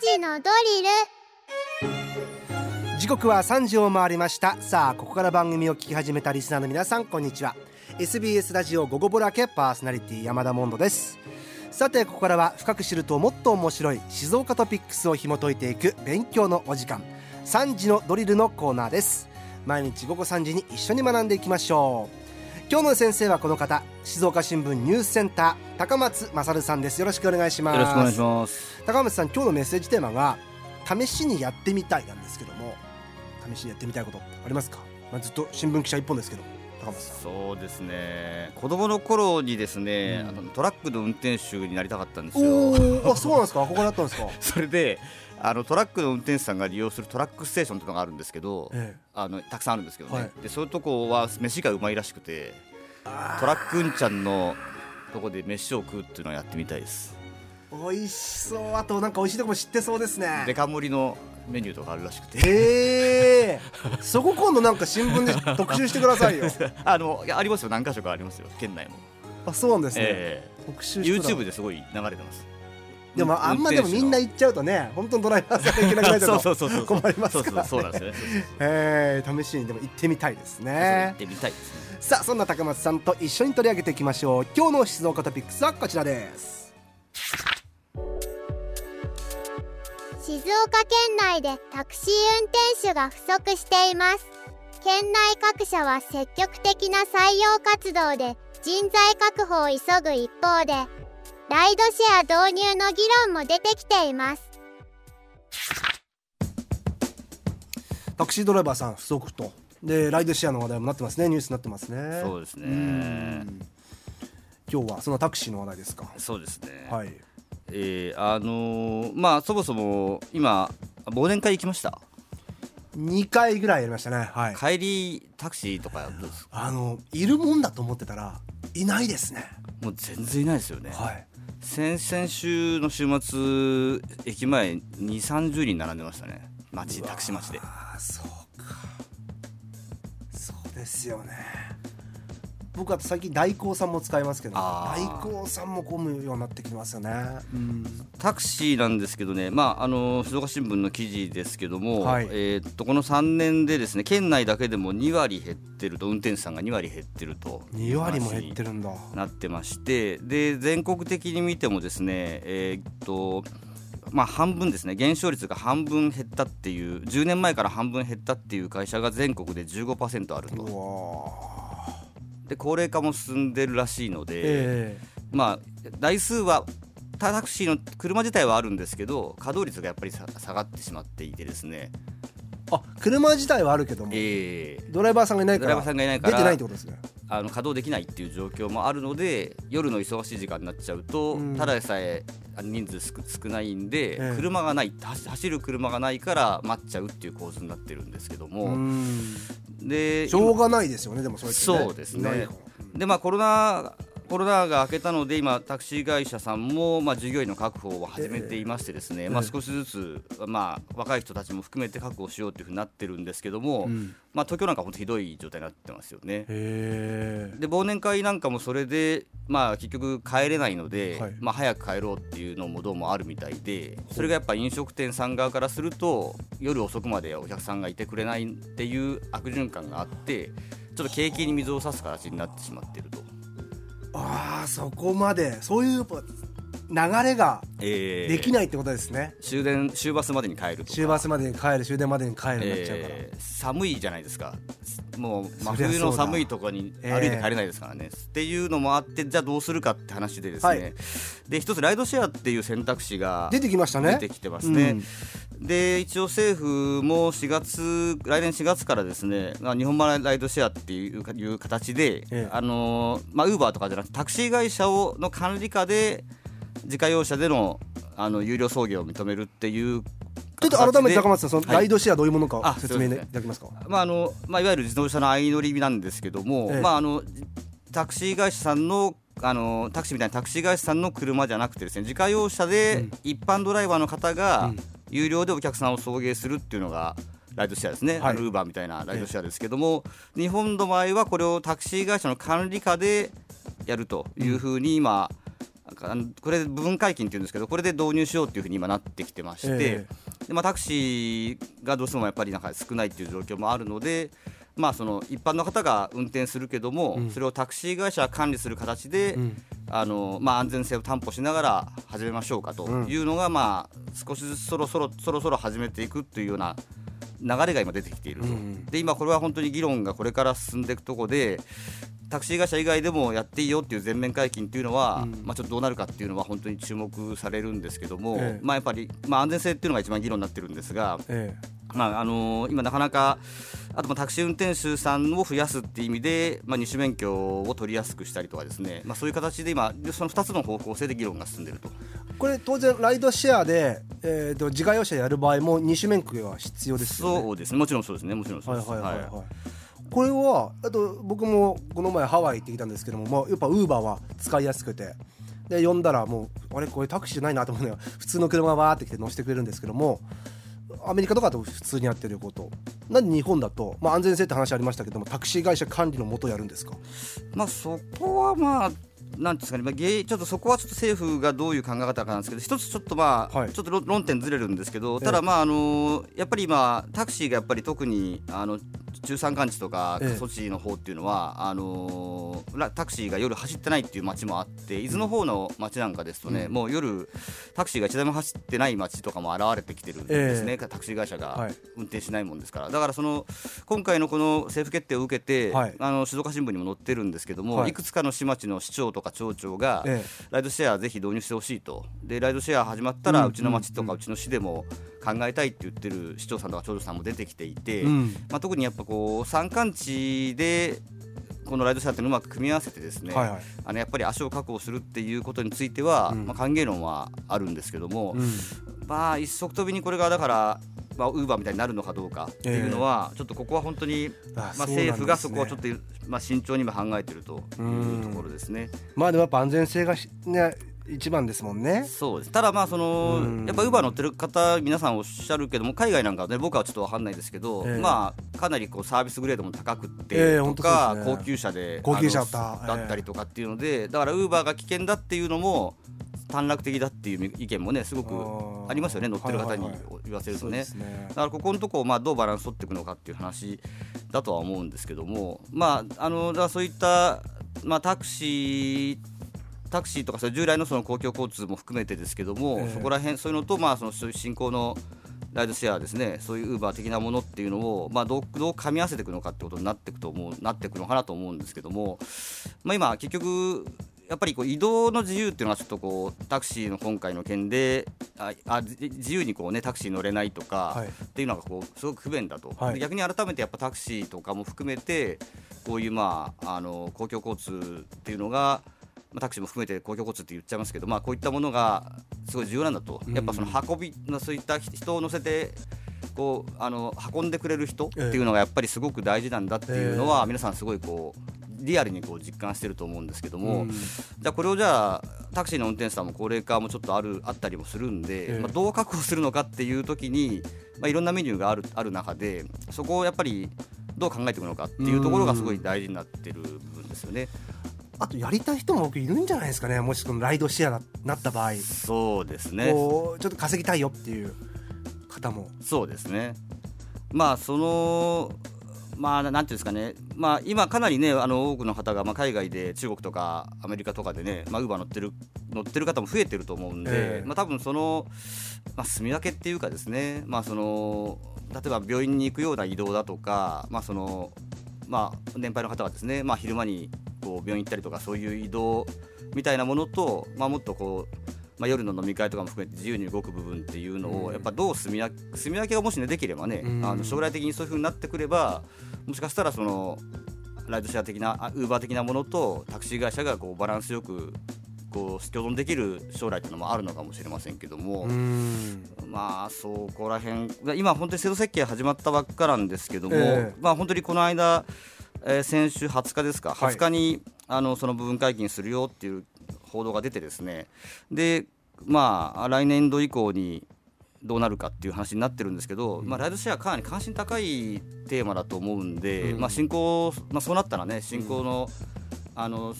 時のドリル時刻は3時を回りました。さあここから番組を聞き始めたリスナーの皆さんこんにちは。SBS ラジオ午後ぼらけパーソナリティ山田モンドです。さてここからは深く知るともっと面白い静岡トピックスを紐解いていく勉強のお時間3時のドリルのコーナーです。毎日午後3時に一緒に学んでいきましょう。今日の先生はこの方静岡新聞ニュースセンター高松勝さんです。よろしくお願いします。よろしくお願いします。高松さん今日のメッセージテーマが試しにやってみたいなんですけども試しにやってみたいことありますか、まあ、ずっと新聞記者一本ですけど高松さん。そうですね。子供の頃にですね、うん、あのトラックの運転手になりたかったんですよ。あそうなんですか？憧れだったんですか？それであのトラックの運転手さんが利用するトラックステーションというのがあるんですけど、ええ、あのたくさんあるんですけどね、はい、でそういうとこは飯がうまいらしくてトラックんちゃんのとこで飯を食うっていうのをやってみたいです。美味しそう。あとなんか美味しいとこも知ってそうですね。デカ盛りのメニューとかあるらしくて。へえそこ今度なんか新聞で 特集してくださいよ。あのありますよ。何箇所かありますよ。県内も。あそうなんですね、えー、特集 YouTube ですごい流れてます。でもあんまでもみんな行っちゃうとね本当にドライバーさんが行けなくなっちゃうと 困りますから、ね、そうなんですねえー、試しにでも行ってみたいですね。行ってみたいですねさあそんな高松さんと一緒に取り上げていきましょう。今日の静岡トピックスはこちらです。静岡県内でタクシー運転手が不足しています。県内各社は積極的な採用活動で人材確保を急ぐ一方でライドシェア導入の議論も出てきています。タクシードライバーさん不足とでライドシェアの話題もなってますね。ニュースになってますね。そうですね。今日はそのタクシーの話題ですか。そうですね。はい。えー、あのー、まあそもそも今忘年会行きました？2回ぐらいやりましたね、はい、帰りタクシーとかあのいるもんだと思ってたらいないですね。もう全然いないですよね。はい。先々週の週末駅前2 3 0人並んでましたね。町タクシー町で。ああそうかそうですよね。僕は最近大光さんも使いますけど大光さんも混むようになってきますよね、うん、タクシーなんですけどね、まあ、あの静岡新聞の記事ですけども、はい、えー、っとこの3年でですね県内だけでも2割減ってると運転手さんが2割減ってると。2割も減ってるんだ。なってましてで全国的に見てもですねえー、っとまあ、半分ですね。減少率が半分減ったっていう10年前から半分減ったっていう会社が全国で15%あると。で高齢化も進んでるらしいので、えー、まあ台数はタクシーの車自体はあるんですけど稼働率がやっぱり下がってしまっていてですねあ車自体はあるけども、えー、ドライバーさんがいないからドライバーさんがいないから出てないってことですね。あの稼働できないっていう状況もあるので夜の忙しい時間になっちゃうと、うん、ただでさえ人数少ないんで、ええ、車がない走る車がないから待っちゃうっていう構図になってるんですけども。でしょうがないですよねでもそれ、ね、そうですね。でまあコロナコロナが明けたので今タクシー会社さんもまあ従業員の確保を始めていましてですね、えー、まあ少しずつまあ若い人たちも含めて確保しようというふうになってるんですけども、うん、まあ東京なんか本当ひどい状態になってますよね。で忘年会なんかもそれでまあ結局帰れないので、はい、まあ早く帰ろうっていうのもどうもあるみたいで、それがやっぱ飲食店さん側からすると夜遅くまでお客さんがいてくれないっていう悪循環があって、ちょっと景気に水を差す形になってしまっていると。ああそこまで。そういう流れができないってことですね、えー、終電終バスまでに帰るとか。終バスまでに帰る終電までに帰るになっちゃうから、えー、寒いじゃないですか。もう真冬の寒いところに歩いて帰れないですからね、えー、っていうのもあってじゃあどうするかって話でですね、はい、で一つライドシェアっていう選択肢が出てきましたね。出てきてますね、うん、で一応政府も4月来年4月からですね日本マライドシェアっていういう形で、えー、あのまあウーバーとかじゃなくてタクシー会社をの管理下で自家用車でのあの有料送迎を認めるっていうちょっと改めて高松さん、そのライドシェアどういうものか説明いただけますか？まああのまあいわゆる自動車の相乗りなんですけども、ええ、まああのタクシー会社さんのあのタクシーみたいなタクシー会社さんの車じゃなくてですね自家用車で一般ドライバーの方が有料でお客さんを送迎するっていうのがライドシェアですね、はい、ウーバーみたいなライドシェアですけども、え、日本の場合はこれをタクシー会社の管理下でやるというふうに今、あのこれ部分解禁っていうんですけどこれで導入しようっていうふうに今なってきてまして、えでまあ、タクシーがどうしてもやっぱりなんか少ないっていう状況もあるので、まあ、その一般の方が運転するけども、うん。それをタクシー会社が管理する形で、うん。あのまあ、安全性を担保しながら始めましょうかというのが、まあ、少しずつそろそろそろそろ始めていくというような流れが今出てきていると、うんで今これは本当に議論がこれから進んでいくところでタクシー会社以外でもやっていいよっていう全面解禁っていうのは、うん。まあ、ちょっとどうなるかっていうのは本当に注目されるんですけども、ええ。まあ、やっぱり、まあ、安全性っていうのが一番議論になってるんですが、えまああの今なかなかあとまあタクシー運転手さんを増やすっていう意味で、まあ、二種免許を取りやすくしたりとかですね、まあ、そういう形で今その2つの方向性で議論が進んでいると。えこれ当然ライドシェアで、えー、と自家用車やる場合も二種免許は必要ですよね。そうですね。もちろんそうですね。もちろんそうです。はいはいはいはい、はいこれはあと僕もこの前ハワイ行ってきたんですけども、まあ、やっぱウーバーは使いやすくて。で呼んだらもうあれこれタクシーじゃないなと思うのよ。普通の車がわーって来て乗せてくれるんですけどもアメリカとかだと普通にやってること。なんで日本だと、まあ、安全性って話ありましたけどもタクシー会社管理のもとやるんですか？まあ、そこはまあなんですかね、まあ、ちょっとそこはちょっと政府がどういう考え方かなんですけど一つちょっとまあ、はい。ちょっと論論点ずれるんですけどええ。ただまああのやっぱり今タクシーがやっぱり特にあの中山間地とかええ。過疎地の方っていうのは、あのらタクシーが夜走ってないっていう街もあって伊豆の方の街なんかですとね、うん。もう夜タクシーが一台も走ってない街とかも現れてきてるんですね、タクシー会社がはい。運転しないもんですから。だからその今回のこの政府決定を受けて、はい。あの静岡新聞にも載ってるんですけども、はい。い、くつかの市町の市長とか町長が、えライドシェアぜひ導入してほしいと。でライドシェア始まったら、ううんちの町とうんかうちの市でも考えたいって言ってる市長さんとか町長さんも出てきていて、うん。まあ、特にやっぱこう山間地でこのライドシェアってうまく組み合わせてですね、はいはい。あのやっぱり足を確保するっていうことについては、うん。まあ、歓迎論はあるんですけども、うん。まあ一足飛びにこれがだからまあ、ウーバーみたいになるのかどうかっていうのは、ちょっとここは本当に、まあ、政府がそこはちょっと、まあ、慎重に今考えているというところですね。まあでもやっぱ安全性がしね一番ですもんね。そうです。ただまあそのうん。やっぱウーバー乗ってる方皆さんおっしゃるけども海外なんかはね僕はちょっと分かんないですけど、ええ。まあかなりこうサービスグレードも高くってええとか、そうですね。高級車で高級車だった。だったりとかっていうのでだからウーバーが危険だっていうのも短絡的だっていう意見もねすごくありますよね乗ってる方にはいはいはい。言わせるとね。そうで。すね。だからここのとこをまあどうバランス取っていくのかっていう話だとは思うんですけども、まあ、あのだそういった、まあ、タクシータクシーとかそれ従来のその公共交通も含めてですけども、ええ。そこら辺そういうのと、まあ、そのそういう新興のライドシェアですねそういうウーバー的なものっていうのを、まあ、どうどう噛み合わせていくのかってことになっていくと思うなっていくのかなと思うんですけども、まあ、今結局やっぱりこう移動の自由っていうのはちょっとこうタクシーの今回の件でああじ自由にこう、ね、タクシー乗れないとか、はい。っていうのがこうすごく不便だと、はい。で逆に改めてやっぱタクシーとかも含めてこういう、まあ、あの公共交通っていうのが、まあ、タクシーも含めて公共交通って言っちゃいますけど、まあ、こういったものがすごい重要なんだと、うん。やっぱその運びのそういった人を乗せてこうあの運んでくれる人っていうのがやっぱりすごく大事なんだっていうのは、皆さんすごいこうリアルにこう実感してると思うんですけども、うん。じゃあこれをじゃあタクシーの運転手さんも高齢化もちょっとあるあったりもするんで、ええ。まあ、どう確保するのかっていう時に、まあ、いろんなメニューがあるある中でそこをやっぱりどう考えていくのかっていうところがすごい大事になってる部分ですよね。あとやりたい人も僕いるんじゃないですかねもしこのライドシェアになった場合、そうですね。こうちょっと稼ぎたいよっていう方も。そうですね。まあそのまあなんていうんですかね、まあ今かなりねあの多くの方がまあ海外で中国とかアメリカとかでね、まあウーバー乗ってる乗ってる方も増えてると思うんで、ええ。まあ多分そのまあ住み分けっていうかですね、まあその例えば病院に行くような移動だとか、まあそのまあ年配の方がですね、まあ昼間にこう病院行ったりとかそういう移動みたいなものと、まあもっとこうまあ、夜の飲み会とかも含めて自由に動く部分っていうのうん。をやっぱどう住み分け住み分けがもしねできればね、うん。あの将来的にそういう風になってくればもしかしたらそのライドシェア的なウーバー的なものとタクシー会社がこうバランスよくこう共存できる将来っていうのもあるのかもしれませんけども、うん。まあそこら辺今本当に制度設計始まったばっかなんですけども、ええ。まあ本当にこの間、えー先週20日ですかはい。20日に、あのその部分解禁するよっていう報道が出てですね。でまあ来年度以降にどうなるかっていう話になってるんですけど、まあ、ライドシェアかなり関心高いテーマだと思うんで、うん。まあ、進行、まあ、そうなったらね進行の,、あの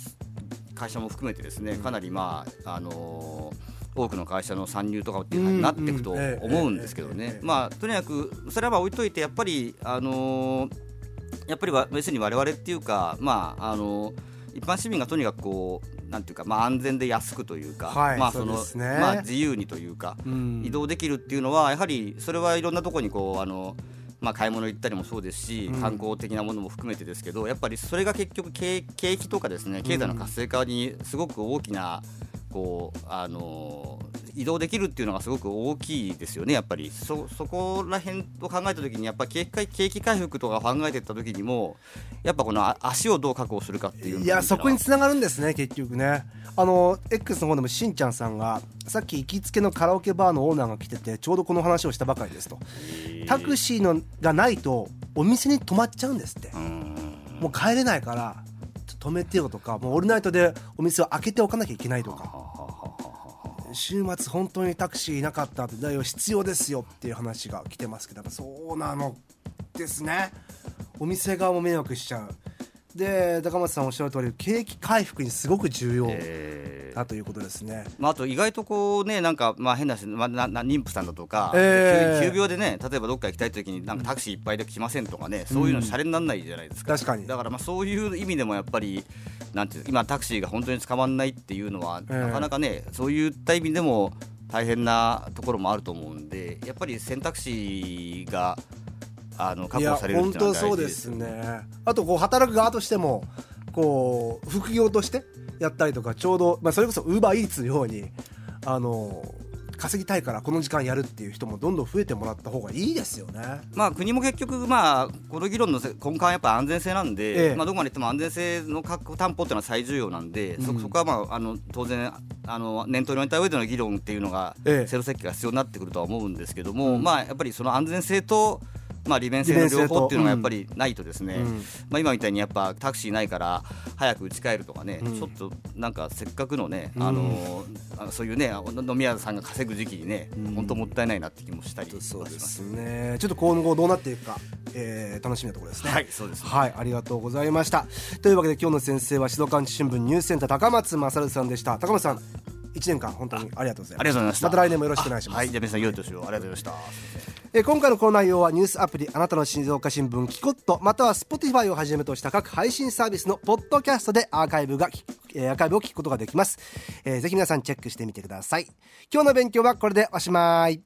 会社も含めてですねかなりまああのー多くの会社の参入とかっていうのになっていくと思うんですけどね、まあ、とにかくそれはまあ置いといてやっぱり、あのー、やっぱり別に我々っていうか、まああのー、一般市民がとにかくこうなんていうか、まあ、安全で安くというか、はい、まあその、ね、まあ、自由にというか、うん、移動できるっていうのはやはりそれはいろんなところにこうあのまあ、買い物行ったりもそうですし、観光的なものも含めてですけどやっぱりそれが結局景景気とかですね経済の活性化にすごく大きなこうあの移動できるっていうのがすごく大きいですよねやっぱり。そそこら辺を考えた時にやっぱ景気景気回復とか考えていった時にもやっぱこの足をどう確保するかっていういやそこにつながるんですね結局ね。あの X の方でもしんちゃんさんがさっき行きつけのカラオケバーのオーナーが来ててちょうどこの話をしたばかりですと。タクシーのがないとお店に泊まっちゃうんですって。もう帰れないから止めてよとかもうオールナイトでお店を開けておかなきゃいけないとか。週末本当にタクシーいなかったってだよ必要ですよっていう話が来てますけどそうなのですね。お店側も迷惑しちゃう。で高松さんおっしゃる通り景気回復にすごく重要だということですね、まあ、あと意外とこうねなんかまあ変な話、まあ、なな妊婦さんだとか、えー、急病でね例えばどっか行きたい時になんかタクシーいっぱいで来ませんとかね、そういうのシャレにならないじゃないですか、確かに。だからまあそういう意味でもやっぱりなんていう今タクシーが本当に捕まらないっていうのは、えー、なかなかねそういった意味でも大変なところもあると思うんでやっぱり選択肢があの確保されるっていうのは大事ですね。あとこう働く側としてもこう副業としてやったりとかちょうど、まあ、それこそウーバーイーツのようにあの稼ぎたいからこの時間やるっていう人もどんどん増えてもらった方がいいですよね。まあ国も結局まあこの議論の根幹はやっぱ安全性なんで、ええ、まあどこまで言っても安全性の確保担保っていうのは最重要なんで、うん、そこはまああの当然あの念頭に置いた上での議論っていうのが、制度設計が必要になってくるとは思うんですけども、うん、まあやっぱりその安全性とまあ、利便性の両方っていうのがやっぱりないとですね、うん、まあ、今みたいにやっぱタクシーないから早く打ち帰るとかね、うん、ちょっとなんかせっかくのね、あのそういうね飲み屋さんが稼ぐ時期にね、本当もったいないなって気もしたりそうですね。ちょっと今後どうなっていくか、えー、楽しみなところですね。はいそうです、ね、はいありがとうございました。というわけで今日の先生は静岡新聞ニュースセンター高松勝さんでした。高松さん一年間本当にありがとうございましたありがとうございました。また来年もよろしくお願いします。はいじゃあ皆さん良い年をありがとうございました。え今回のこの内容はニュースアプリあなたの静岡新聞キコットまたは Spotify をはじめとした各配信サービスのポッドキャストでアーカイブが、えー、アーカイブを聞くことができます、えー、ぜひ皆さんチェックしてみてください。今日の勉強はこれでおしまい